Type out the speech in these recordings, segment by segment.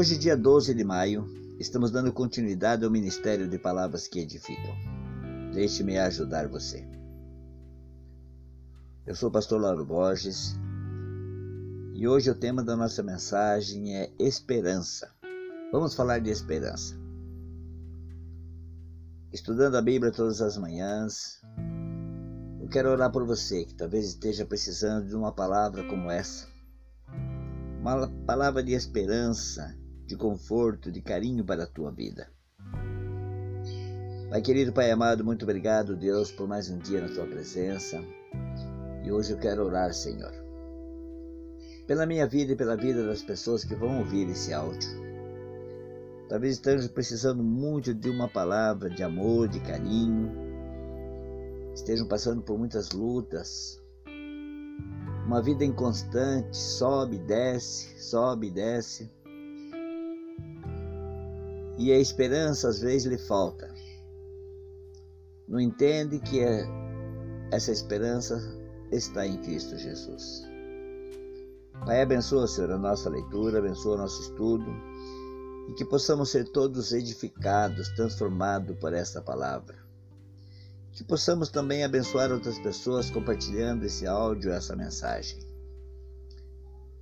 Hoje, dia 12 de maio, estamos dando continuidade ao Ministério de Palavras que Edificam. Deixe-me ajudar você. Eu sou o pastor Lauro Borges e hoje o tema da nossa mensagem é esperança. Vamos falar de esperança. Estudando a Bíblia todas as manhãs, eu quero orar por você que talvez esteja precisando de uma palavra como essa. Uma palavra de esperança, de conforto, de carinho para a tua vida. Pai querido, Pai amado, muito obrigado, Deus, por mais um dia na tua presença. E hoje eu quero orar, Senhor, pela minha vida e pela vida das pessoas que vão ouvir esse áudio. Talvez estejam precisando muito de uma palavra de amor, de carinho, estejam passando por muitas lutas, uma vida inconstante, sobe, desce, sobe, desce e a esperança às vezes lhe falta. Não entende que é, essa esperança está em Cristo Jesus. Pai, abençoa, Senhor, a nossa leitura, abençoa o nosso estudo e que possamos ser todos edificados, transformados por esta palavra. Que possamos também abençoar outras pessoas compartilhando esse áudio, essa mensagem.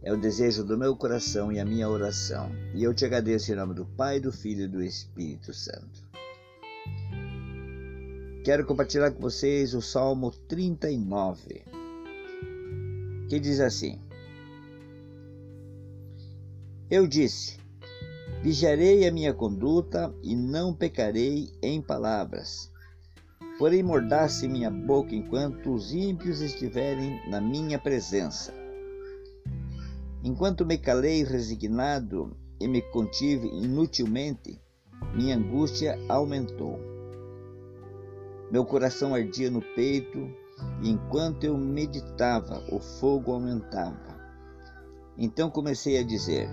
É o desejo do meu coração e a minha oração. E eu te agradeço em nome do Pai, do Filho e do Espírito Santo. Quero compartilhar com vocês o Salmo 39, que diz assim: Eu disse: Vigiarei a minha conduta e não pecarei em palavras. Porém, mordasse minha boca enquanto os ímpios estiverem na minha presença. Enquanto me calei resignado e me contive inutilmente, minha angústia aumentou. Meu coração ardia no peito e enquanto eu meditava, o fogo aumentava. Então comecei a dizer: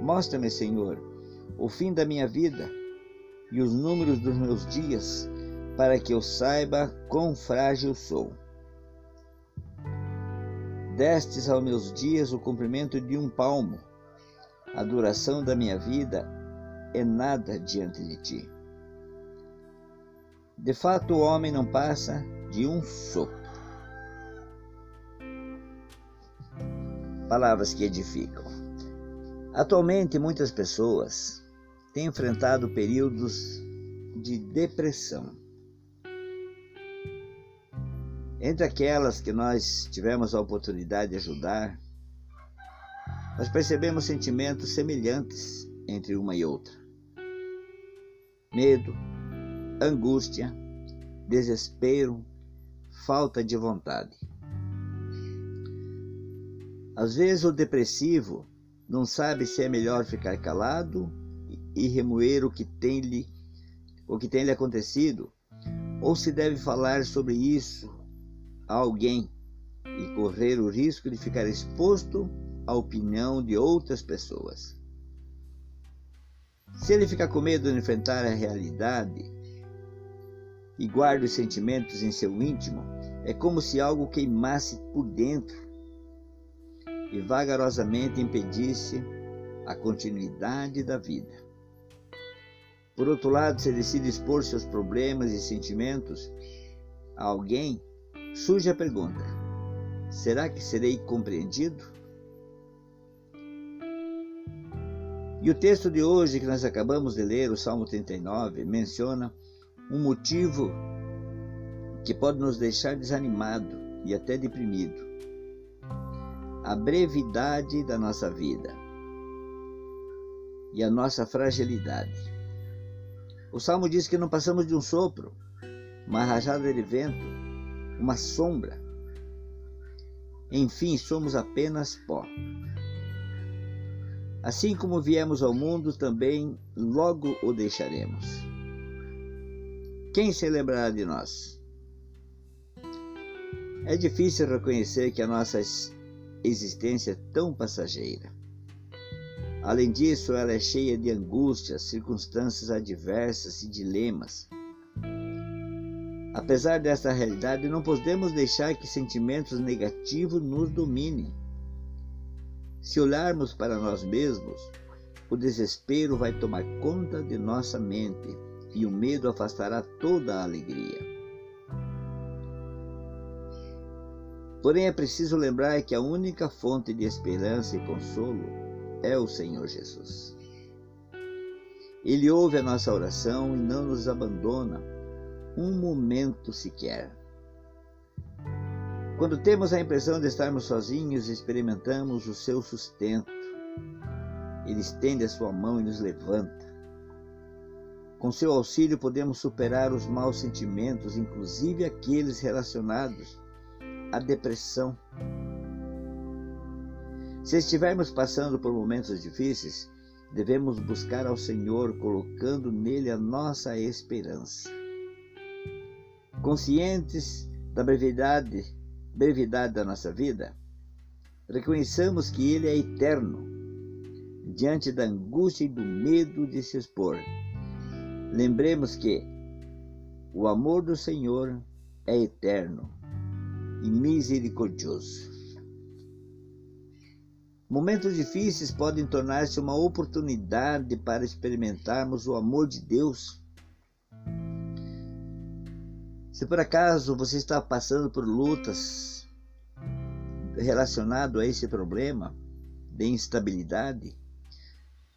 Mostra-me, Senhor, o fim da minha vida e os números dos meus dias, para que eu saiba quão frágil sou. Destes aos meus dias o comprimento de um palmo. A duração da minha vida é nada diante de ti. De fato, o homem não passa de um sopro. Palavras que edificam. Atualmente, muitas pessoas têm enfrentado períodos de depressão entre aquelas que nós tivemos a oportunidade de ajudar, nós percebemos sentimentos semelhantes entre uma e outra: medo, angústia, desespero, falta de vontade. Às vezes o depressivo não sabe se é melhor ficar calado e remoer o que tem lhe, o que tem lhe acontecido, ou se deve falar sobre isso a alguém e correr o risco de ficar exposto à opinião de outras pessoas. Se ele ficar com medo de enfrentar a realidade e guarda os sentimentos em seu íntimo, é como se algo queimasse por dentro e vagarosamente impedisse a continuidade da vida. Por outro lado, se decide expor seus problemas e sentimentos a alguém, surge a pergunta: será que serei compreendido? E o texto de hoje que nós acabamos de ler, o Salmo 39, menciona um motivo que pode nos deixar desanimado e até deprimido. A brevidade da nossa vida e a nossa fragilidade. O Salmo diz que não passamos de um sopro, uma rajada de vento, uma sombra. Enfim, somos apenas pó. Assim como viemos ao mundo, também logo o deixaremos. Quem se lembrará de nós? É difícil reconhecer que a nossa existência é tão passageira. Além disso, ela é cheia de angústias, circunstâncias adversas e dilemas. Apesar dessa realidade, não podemos deixar que sentimentos negativos nos dominem. Se olharmos para nós mesmos, o desespero vai tomar conta de nossa mente e o medo afastará toda a alegria. Porém, é preciso lembrar que a única fonte de esperança e consolo é o Senhor Jesus. Ele ouve a nossa oração e não nos abandona um momento sequer. Quando temos a impressão de estarmos sozinhos, experimentamos o seu sustento. Ele estende a sua mão e nos levanta. Com seu auxílio, podemos superar os maus sentimentos, inclusive aqueles relacionados à depressão. Se estivermos passando por momentos difíceis, devemos buscar ao Senhor, colocando nele a nossa esperança. Conscientes da brevidade, brevidade da nossa vida, reconheçamos que Ele é eterno, diante da angústia e do medo de se expor. Lembremos que o amor do Senhor é eterno e misericordioso. Momentos difíceis podem tornar-se uma oportunidade para experimentarmos o amor de Deus. Se por acaso você está passando por lutas relacionado a esse problema de instabilidade,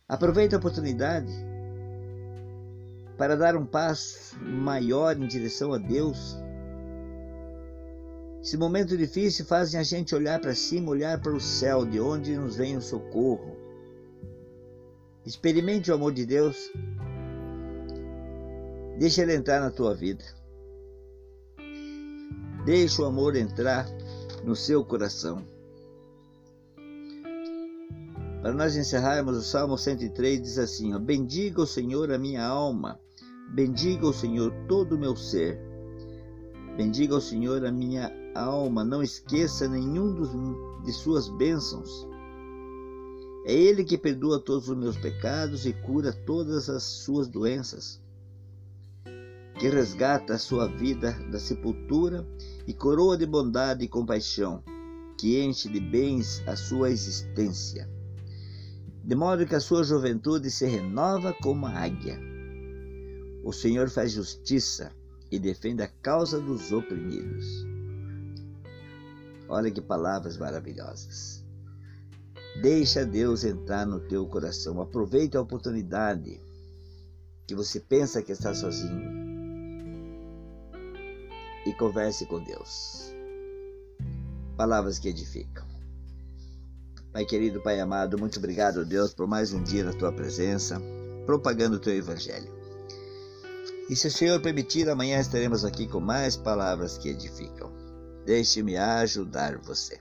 aproveite a oportunidade para dar um passo maior em direção a Deus esse momento difícil fazem a gente olhar para cima, olhar para o céu, de onde nos vem o socorro. Experimente o amor de Deus. Deixa ele entrar na tua vida. Deixa o amor entrar no seu coração. Para nós encerrarmos, o Salmo 103 diz assim: ó, Bendiga o Senhor a minha alma, bendiga o Senhor todo o meu ser. Bendiga o Senhor a minha alma, não esqueça nenhum dos, de suas bênçãos. É Ele que perdoa todos os meus pecados e cura todas as suas doenças, que resgata a sua vida da sepultura e coroa de bondade e compaixão, que enche de bens a sua existência, de modo que a sua juventude se renova como a águia. O Senhor faz justiça e defende a causa dos oprimidos. Olha que palavras maravilhosas. Deixa Deus entrar no teu coração. Aproveite a oportunidade que você pensa que está sozinho e converse com Deus. Palavras que edificam. Pai querido, Pai amado, muito obrigado, Deus, por mais um dia na tua presença, propagando o teu evangelho. E se o Senhor permitir, amanhã estaremos aqui com mais palavras que edificam. Deixe-me ajudar você.